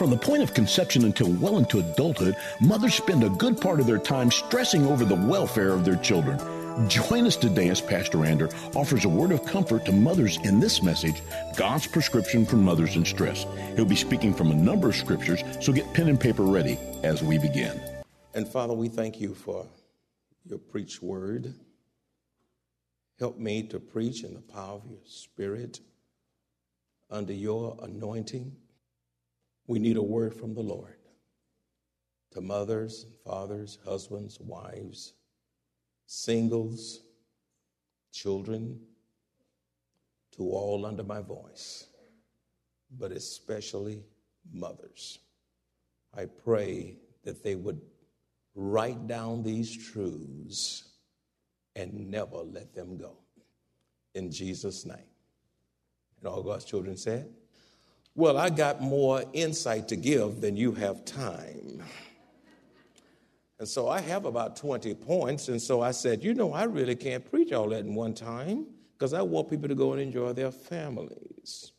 From the point of conception until well into adulthood, mothers spend a good part of their time stressing over the welfare of their children. Join us today as Pastor Ander offers a word of comfort to mothers in this message God's prescription for mothers in stress. He'll be speaking from a number of scriptures, so get pen and paper ready as we begin. And Father, we thank you for your preached word. Help me to preach in the power of your spirit under your anointing. We need a word from the Lord to mothers and fathers, husbands, wives, singles, children, to all under my voice, but especially mothers. I pray that they would write down these truths and never let them go. In Jesus' name. And all God's children said, well, I got more insight to give than you have time. And so I have about 20 points. And so I said, you know, I really can't preach all that in one time because I want people to go and enjoy their families.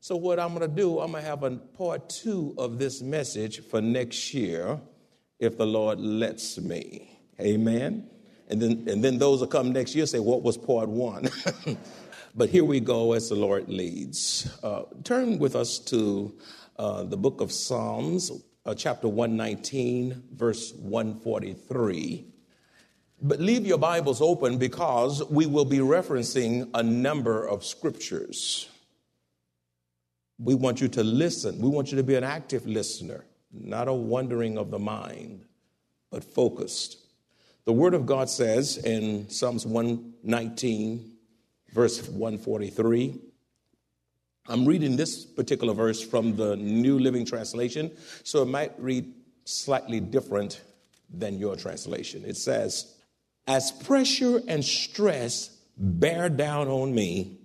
So, what I'm going to do, I'm going to have a part two of this message for next year if the Lord lets me. Amen. And then, and then those will come next year say, What was part one? But here we go as the Lord leads. Uh, turn with us to uh, the book of Psalms, uh, chapter 119, verse 143. But leave your Bibles open because we will be referencing a number of scriptures. We want you to listen. We want you to be an active listener, not a wandering of the mind, but focused. The Word of God says in Psalms 119, verse 143. I'm reading this particular verse from the New Living Translation, so it might read slightly different than your translation. It says, As pressure and stress bear down on me,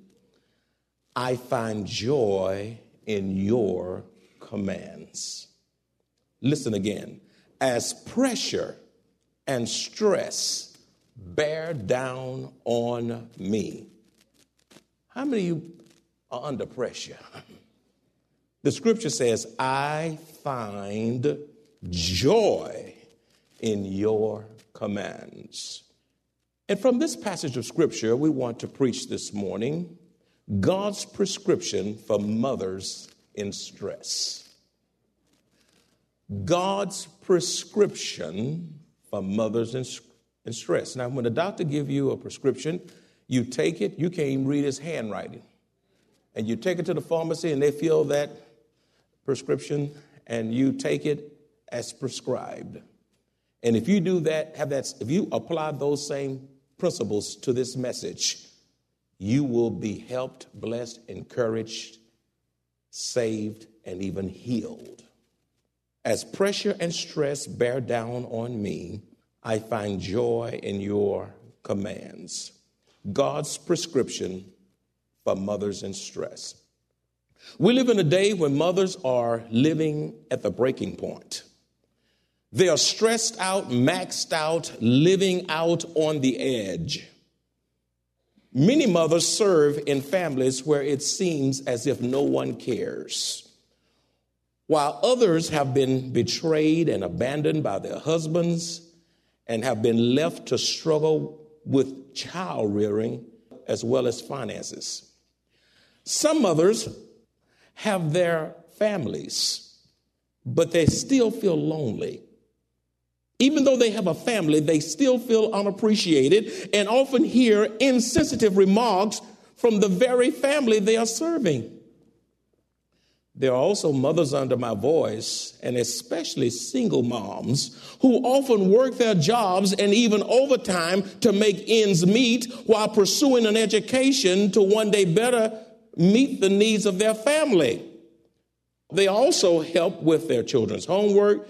I find joy in your commands. Listen again. As pressure and stress bear down on me, how many of you are under pressure? The scripture says, I find joy in your commands. And from this passage of scripture, we want to preach this morning God's prescription for mothers in stress. God's prescription for mothers in, in stress. Now, when the doctor gives you a prescription, you take it, you can't even read his handwriting. And you take it to the pharmacy and they fill that prescription and you take it as prescribed. And if you do that, have that, if you apply those same principles to this message, you will be helped, blessed, encouraged, saved, and even healed. As pressure and stress bear down on me, I find joy in your commands. God's prescription for mothers in stress. We live in a day when mothers are living at the breaking point. They are stressed out, maxed out, living out on the edge. Many mothers serve in families where it seems as if no one cares. While others have been betrayed and abandoned by their husbands and have been left to struggle with child rearing as well as finances. Some mothers have their families, but they still feel lonely. Even though they have a family, they still feel unappreciated and often hear insensitive remarks from the very family they are serving. There are also mothers under my voice, and especially single moms, who often work their jobs and even overtime to make ends meet while pursuing an education to one day better meet the needs of their family. They also help with their children's homework,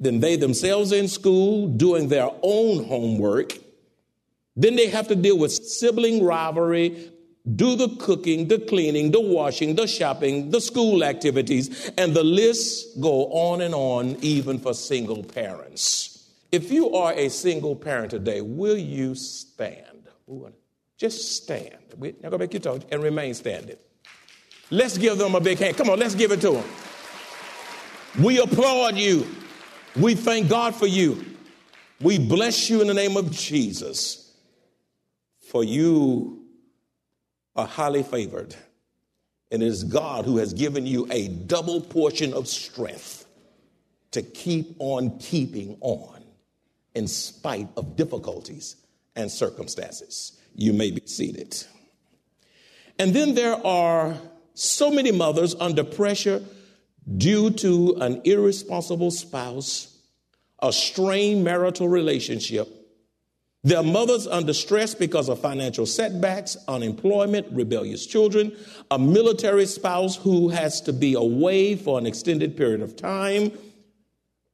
then they themselves in school doing their own homework. Then they have to deal with sibling rivalry, do the cooking, the cleaning, the washing, the shopping, the school activities, and the lists go on and on, even for single parents. If you are a single parent today, will you stand? Just stand. We're not to make you talk and remain standing. Let's give them a big hand. Come on, let's give it to them. We applaud you. We thank God for you. We bless you in the name of Jesus. For you are highly favored. And it is God who has given you a double portion of strength to keep on keeping on in spite of difficulties and circumstances. You may be seated. And then there are so many mothers under pressure due to an irresponsible spouse, a strained marital relationship, their mothers under stress because of financial setbacks, unemployment, rebellious children, a military spouse who has to be away for an extended period of time.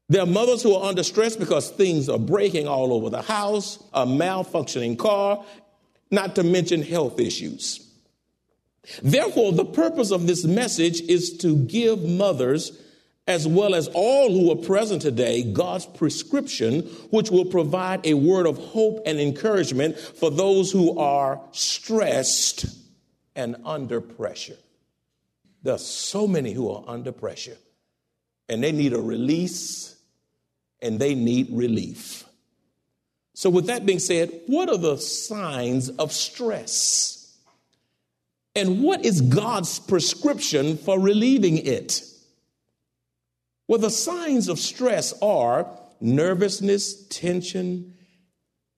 There are mothers who are under stress because things are breaking all over the house, a malfunctioning car, not to mention health issues. Therefore, the purpose of this message is to give mothers as well as all who are present today, God's prescription, which will provide a word of hope and encouragement for those who are stressed and under pressure. There are so many who are under pressure, and they need a release and they need relief. So, with that being said, what are the signs of stress? And what is God's prescription for relieving it? Well, the signs of stress are nervousness, tension,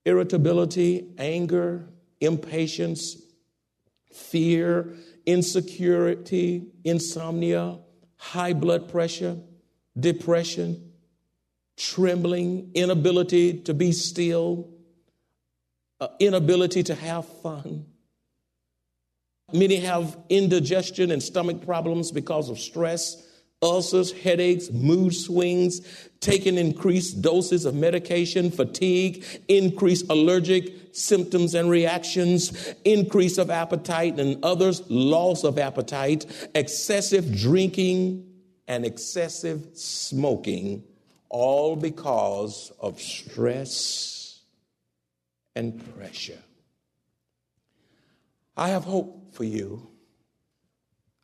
irritability, anger, impatience, fear, insecurity, insomnia, high blood pressure, depression, trembling, inability to be still, uh, inability to have fun. Many have indigestion and stomach problems because of stress ulcers, headaches, mood swings, taking increased doses of medication, fatigue, increased allergic symptoms and reactions, increase of appetite and others, loss of appetite, excessive drinking, and excessive smoking, all because of stress and pressure. I have hope for you.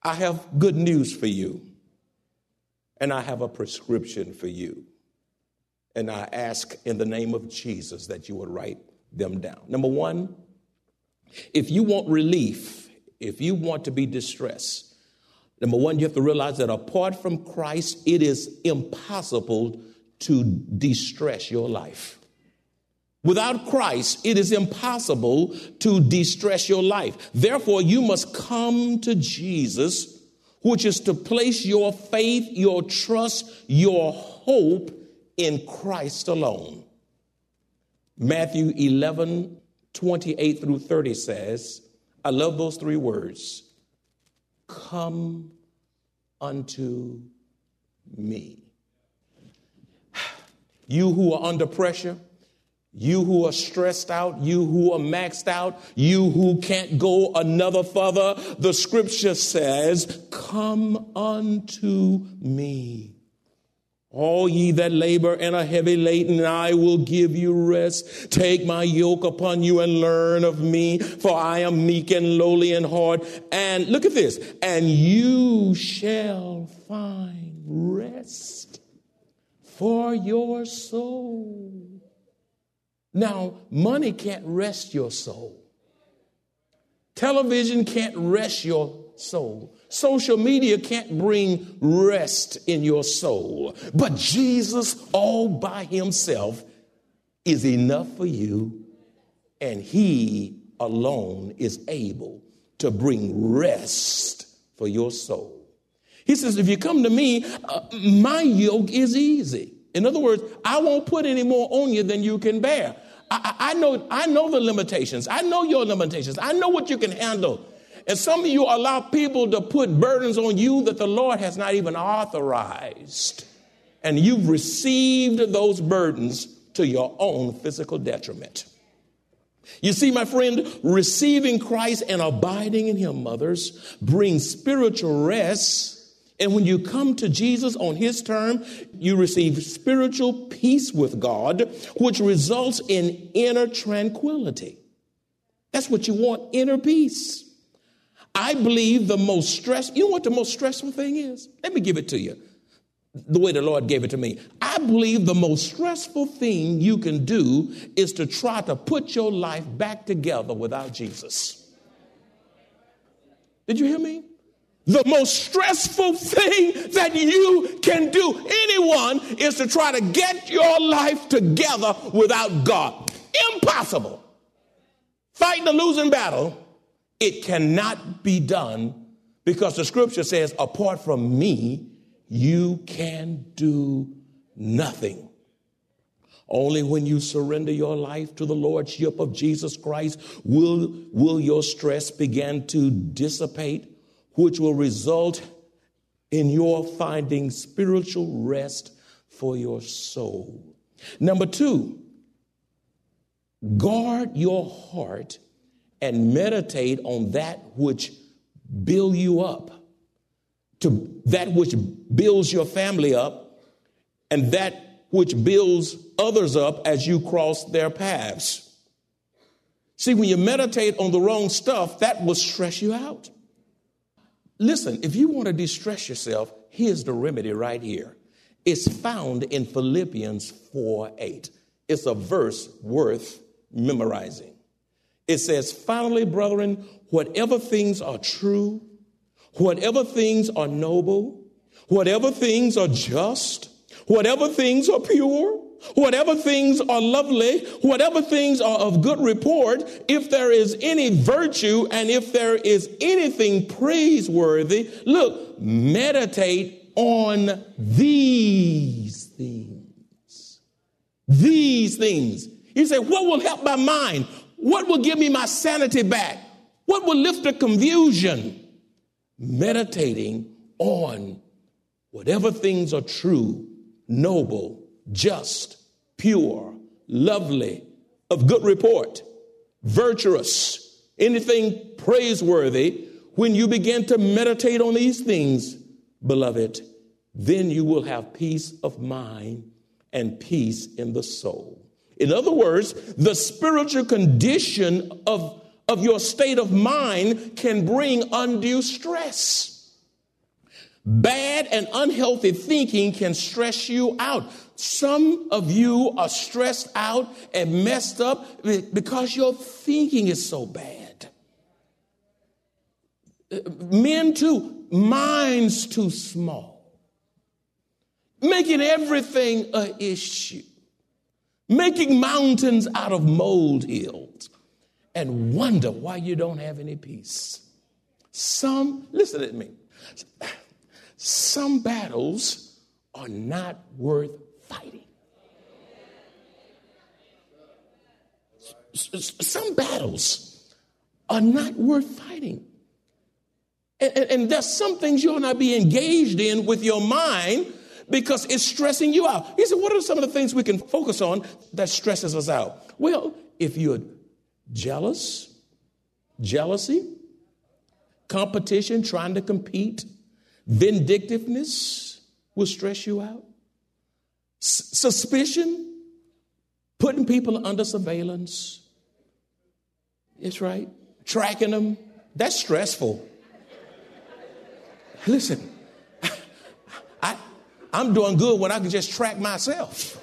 I have good news for you and I have a prescription for you. And I ask in the name of Jesus that you would write them down. Number one, if you want relief, if you want to be distressed, number one, you have to realize that apart from Christ, it is impossible to distress your life. Without Christ, it is impossible to distress your life. Therefore, you must come to Jesus which is to place your faith, your trust, your hope in Christ alone. Matthew 11, 28 through 30 says, I love those three words come unto me. You who are under pressure, you who are stressed out, you who are maxed out, you who can't go another further, the scripture says, Come unto me. All ye that labor and are heavy laden, I will give you rest. Take my yoke upon you and learn of me, for I am meek and lowly in heart. And look at this, and you shall find rest for your soul. Now, money can't rest your soul. Television can't rest your soul. Social media can't bring rest in your soul. But Jesus, all by himself, is enough for you, and he alone is able to bring rest for your soul. He says, if you come to me, uh, my yoke is easy. In other words, I won't put any more on you than you can bear. I, I, know, I know the limitations. I know your limitations. I know what you can handle. And some of you allow people to put burdens on you that the Lord has not even authorized. And you've received those burdens to your own physical detriment. You see, my friend, receiving Christ and abiding in Him, mothers, brings spiritual rest. And when you come to Jesus on His term, you receive spiritual peace with God, which results in inner tranquility. That's what you want inner peace. I believe the most stress, you know what the most stressful thing is? Let me give it to you the way the Lord gave it to me. I believe the most stressful thing you can do is to try to put your life back together without Jesus. Did you hear me? The most stressful thing that you can do, anyone, is to try to get your life together without God. Impossible. Fighting a losing battle it cannot be done because the scripture says, apart from me, you can do nothing. Only when you surrender your life to the Lordship of Jesus Christ will, will your stress begin to dissipate, which will result in your finding spiritual rest for your soul. Number two, guard your heart and meditate on that which build you up, to that which builds your family up, and that which builds others up as you cross their paths. See, when you meditate on the wrong stuff, that will stress you out. Listen, if you want to distress yourself, here's the remedy right here. It's found in Philippians 4 8. It's a verse worth memorizing. It says, finally, brethren, whatever things are true, whatever things are noble, whatever things are just, whatever things are pure, whatever things are lovely, whatever things are of good report, if there is any virtue and if there is anything praiseworthy, look, meditate on these things. These things. You say, what will help my mind? What will give me my sanity back? What will lift the confusion? Meditating on whatever things are true, noble, just, pure, lovely, of good report, virtuous, anything praiseworthy. When you begin to meditate on these things, beloved, then you will have peace of mind and peace in the soul. In other words, the spiritual condition of, of your state of mind can bring undue stress. Bad and unhealthy thinking can stress you out. Some of you are stressed out and messed up because your thinking is so bad. Uh, men, too, minds too small, making everything an issue making mountains out of molehills, and wonder why you don't have any peace. Some, listen to me, some battles are not worth fighting. Some battles are not worth fighting. And, and, and, there's some things you'll not be engaged in with your mind because it's stressing you out. He said, What are some of the things we can focus on that stresses us out? Well, if you're jealous, jealousy, competition, trying to compete, vindictiveness will stress you out, S- suspicion, putting people under surveillance. It's right. Tracking them, that's stressful. Listen, I, I'm doing good when I can just track myself.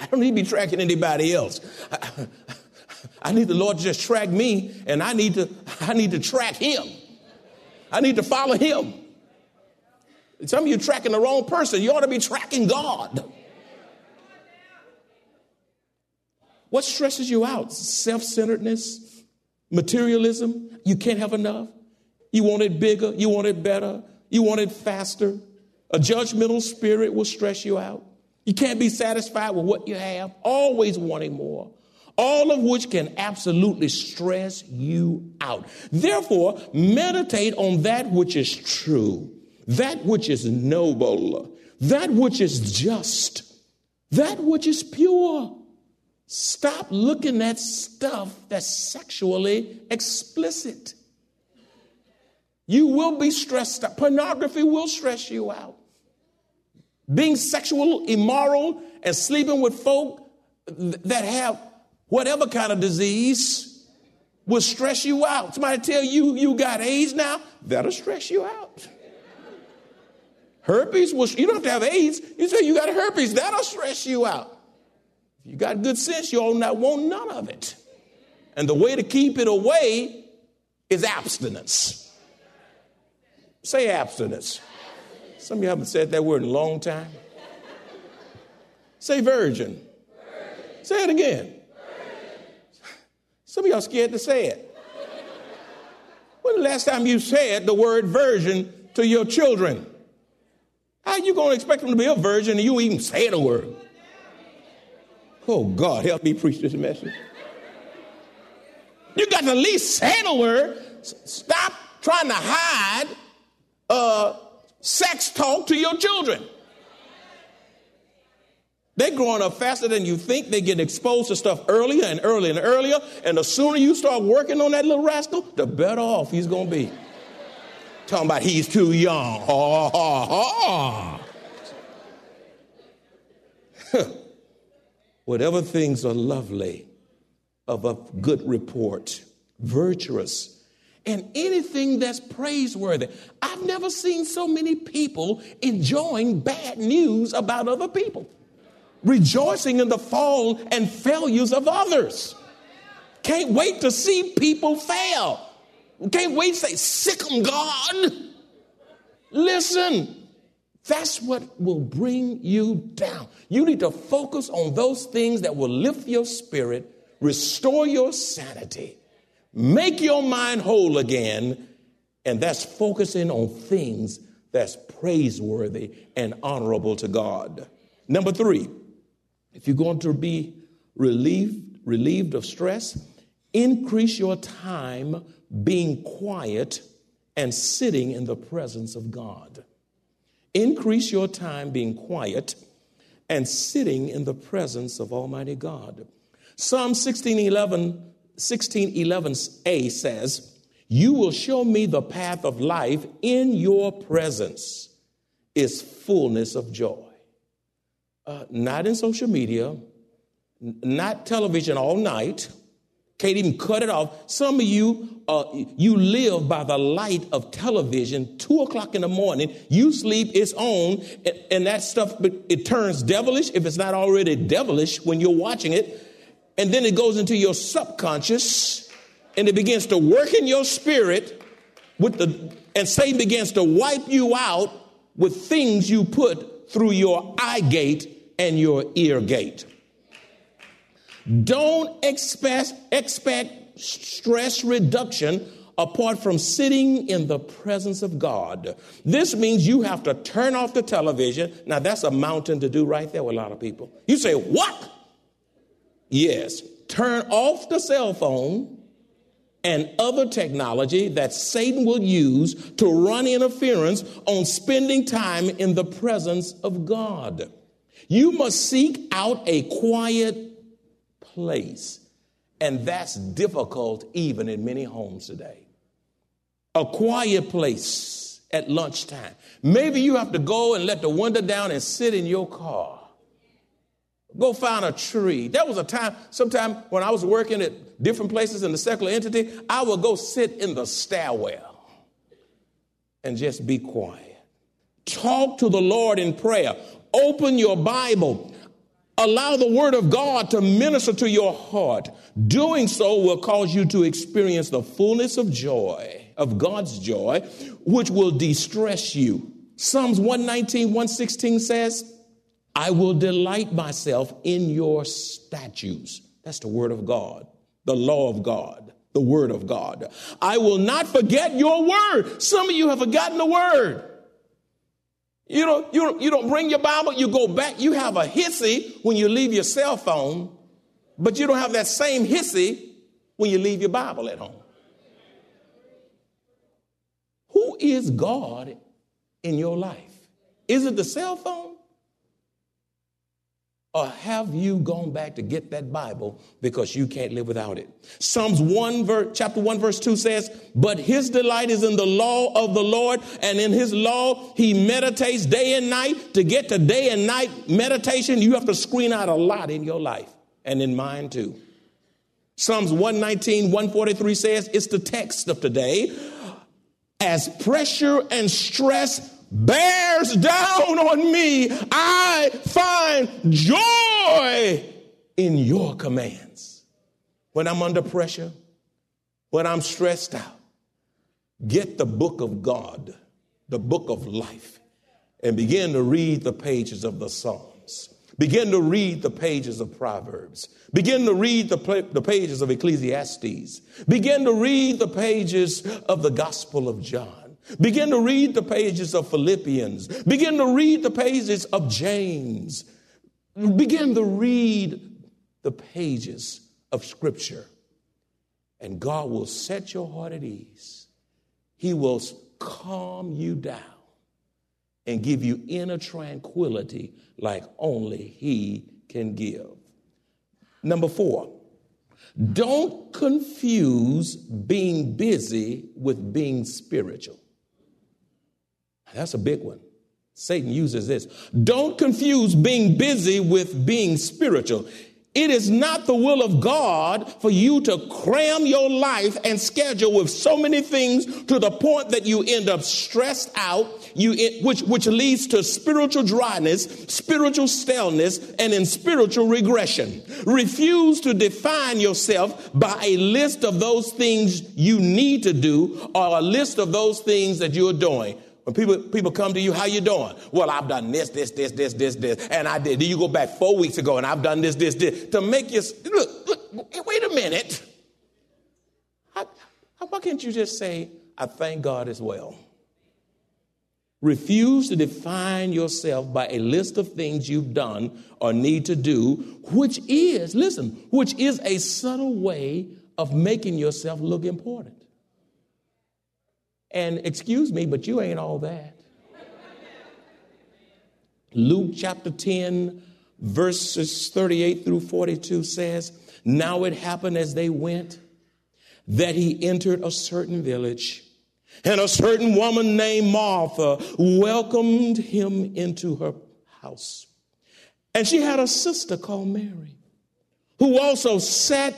I don't need to be tracking anybody else. I, I need the Lord to just track me, and I need to, I need to track him. I need to follow him. Some of you tracking the wrong person. You ought to be tracking God. What stresses you out? Self centeredness, materialism, you can't have enough. You want it bigger, you want it better, you want it faster. A judgmental spirit will stress you out. You can't be satisfied with what you have, always wanting more. All of which can absolutely stress you out. Therefore, meditate on that which is true, that which is noble, that which is just, that which is pure. Stop looking at stuff that's sexually explicit. You will be stressed out. Pornography will stress you out. Being sexual, immoral, and sleeping with folk that have whatever kind of disease will stress you out. Somebody tell you you got AIDS now, that'll stress you out. Herpes will, you don't have to have AIDS. You say you got herpes, that'll stress you out. You got good sense, you'll not want none of it. And the way to keep it away is abstinence. Say abstinence. Some of you haven't said that word in a long time. Say virgin. virgin. Say it again. Virgin. Some of y'all scared to say it. When the last time you said the word virgin to your children? How you to expect them to be a virgin and you even say the word? Oh, God, help me preach this message. You got to at least say the word. Stop trying to hide uh, sex talk to your children. They're growing up faster than you think. They get exposed to stuff earlier and earlier and earlier. And the sooner you start working on that little rascal, the better off he's going to be. Talking about he's too young. Ha, ha, ha. Whatever things are lovely, of a good report, virtuous, and anything that's praiseworthy. I've never seen so many people enjoying bad news about other people, rejoicing in the fall and failures of others. Can't wait to see people fail. Can't wait to say, sic them, God. Listen, that's what will bring you down. You need to focus on those things that will lift your spirit, restore your sanity, Make your mind whole again, and that's focusing on things that's praiseworthy and honorable to God. Number three, if you're going to be relieved, relieved of stress, increase your time being quiet and sitting in the presence of God. Increase your time being quiet and sitting in the presence of Almighty God. Psalm 16 11 1611a says, You will show me the path of life. In your presence is fullness of joy. Uh, not in social media, not television all night. Can't even cut it off. Some of you, uh, you live by the light of television. Two o'clock in the morning, you sleep. It's on, and, and that stuff it turns devilish if it's not already devilish when you're watching it and then it goes into your subconscious and it begins to work in your spirit with the and Satan begins to wipe you out with things you put through your eye gate and your ear gate. Don't expect expect stress reduction apart from sitting in the presence of God. This means you have to turn off the television. Now that's a mountain to do right there with a lot of people. You say, "What?" Yes, turn off the cell phone and other technology that Satan will use to run interference on spending time in the presence of God. You must seek out a quiet place, and that's difficult even in many homes today. A quiet place at lunchtime. Maybe you have to go and let the window down and sit in your car Go find a tree. There was a time, sometime when I was working at different places in the secular entity, I would go sit in the stairwell and just be quiet. Talk to the Lord in prayer. Open your Bible. Allow the Word of God to minister to your heart. Doing so will cause you to experience the fullness of joy, of God's joy, which will distress you. Psalms 119, 116 says, I will delight myself in your statutes. That's the word of God, the law of God, the the word of God. I will not forget your word. Some of you have forgotten the word. You don't, you don't, you don't bring your Bible, you go back, you have a hissy when you leave your cell phone, but you don't have that same hissy when you leave your Bible at home. Who is God in your life? Is it the cell phone? Or have you gone back to get that Bible because you can't live without it? Psalms 1 verse, chapter 1 verse 2 says, "But his delight is in the law of the Lord, and in his law he meditates day and night." To get to day and night meditation, you have to screen out a lot in your life and in mine too. Psalms 119, 143 says, it's the text of today. As pressure and stress bears down on me, I find joy in your commands. When I'm under pressure, when I'm stressed out, get the book of God, the book of life, and begin to read the pages of the Psalms. Begin to read the pages of Proverbs. Begin to read the, the pages of Ecclesiastes. Begin to read the pages of the Gospel of John. Begin to read the pages of Philippians. Begin to read the pages of James. Begin to read the pages of Scripture. And God will set your heart at ease. He will calm you down and give you inner tranquility like only He can give. Number four, don't confuse being busy with being spiritual. That's a big one. Satan uses this. Don't confuse being busy with being spiritual. It is not the will of God for you to cram your life and schedule with so many things to the point that you end up stressed out, you, which, which leads to spiritual dryness, spiritual staleness, and in spiritual regression. Refuse to define yourself by a list of those things you need to do or a list of those things that you're doing. When people, people come to you, how you doing? Well, I've done this, this, this, this, this, this, and I did. Then you go back four weeks ago and I've done this, this, this. To make you, look, look wait a minute. How, why can't you just say, I thank God as well? Refuse to define yourself by a list of things you've done or need to do, which is, listen, which is a subtle way of making yourself look important. And excuse me, but you ain't all that. Luke chapter 10, verses 38 through 42 says, Now it happened as they went that he entered a certain village, and a certain woman named Martha welcomed him into her house. And she had a sister called Mary, who also sat,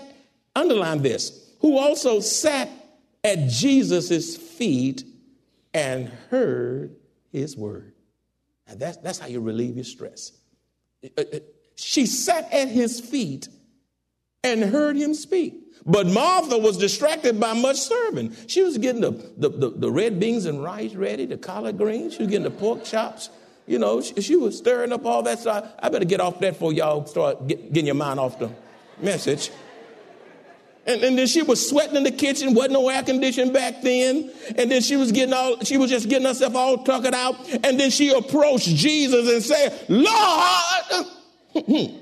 underline this, who also sat at Jesus' feet and heard his word. And that's, that's how you relieve your stress. Uh, uh, she sat at his feet and heard him speak. But Martha was distracted by much serving. She was getting the, the, the, the red beans and rice ready, the collard greens. She was getting the pork chops. You know, she, she was stirring up all that stuff. I better get off that before y'all start get, getting your mind off the message. And, and, then she was sweating in the kitchen, wasn't no air conditioning back then. And then she was getting all, she was just getting herself all tuckered out. And then she approached Jesus and said, Lord,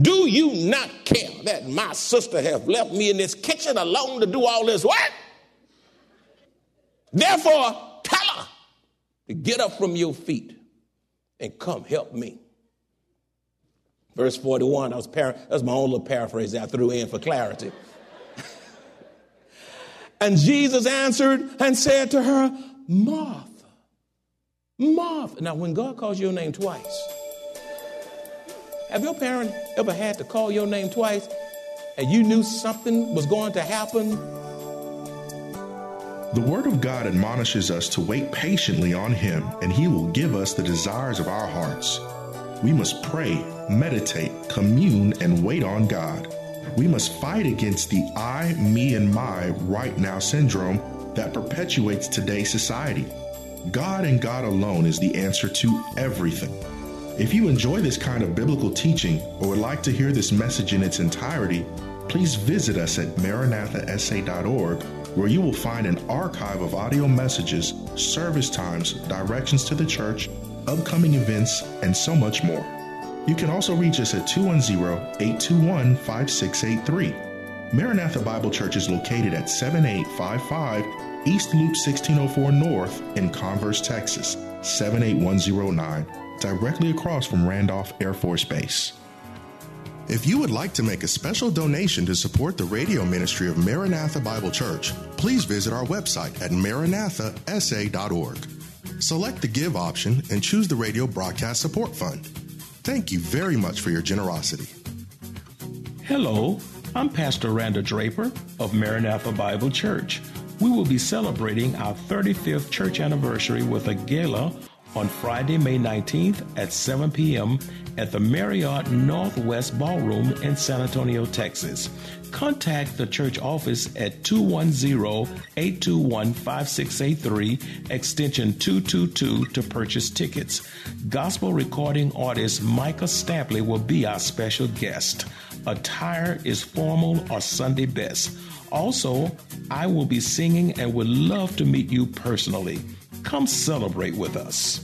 do you not care that my sister have left me in this kitchen alone to do all this work? Therefore, tell her to get up from your feet and come help me. Verse 41, that was, para- that was my own little paraphrase I threw in for clarity. And Jesus answered and said to her, Martha, Martha. Now, when God calls your name twice, have your parent ever had to call your name twice and you knew something was going to happen? The Word of God admonishes us to wait patiently on Him, and He will give us the desires of our hearts. We must pray, meditate, commune, and wait on God. We must fight against the I, me, and my right now syndrome that perpetuates today's society. God and God alone is the answer to everything. If you enjoy this kind of biblical teaching or would like to hear this message in its entirety, please visit us at maranathasa.org where you will find an archive of audio messages, service times, directions to the church, upcoming events, and so much more. You can also reach us at 210 821 5683. Maranatha Bible Church is located at 7855 East Loop 1604 North in Converse, Texas, 78109, directly across from Randolph Air Force Base. If you would like to make a special donation to support the radio ministry of Maranatha Bible Church, please visit our website at maranathasa.org. Select the Give option and choose the Radio Broadcast Support Fund. Thank you very much for your generosity. Hello, I'm Pastor Randy Draper of Maranatha Bible Church. We will be celebrating our 35th church anniversary with a gala on Friday, May 19th at 7 p.m. at the Marriott Northwest Ballroom in San Antonio, Texas. Contact the church office at 210-821-5683 extension 222 to purchase tickets. Gospel recording artist Micah Stampley will be our special guest. Attire is formal or Sunday best. Also, I will be singing and would love to meet you personally. Come celebrate with us.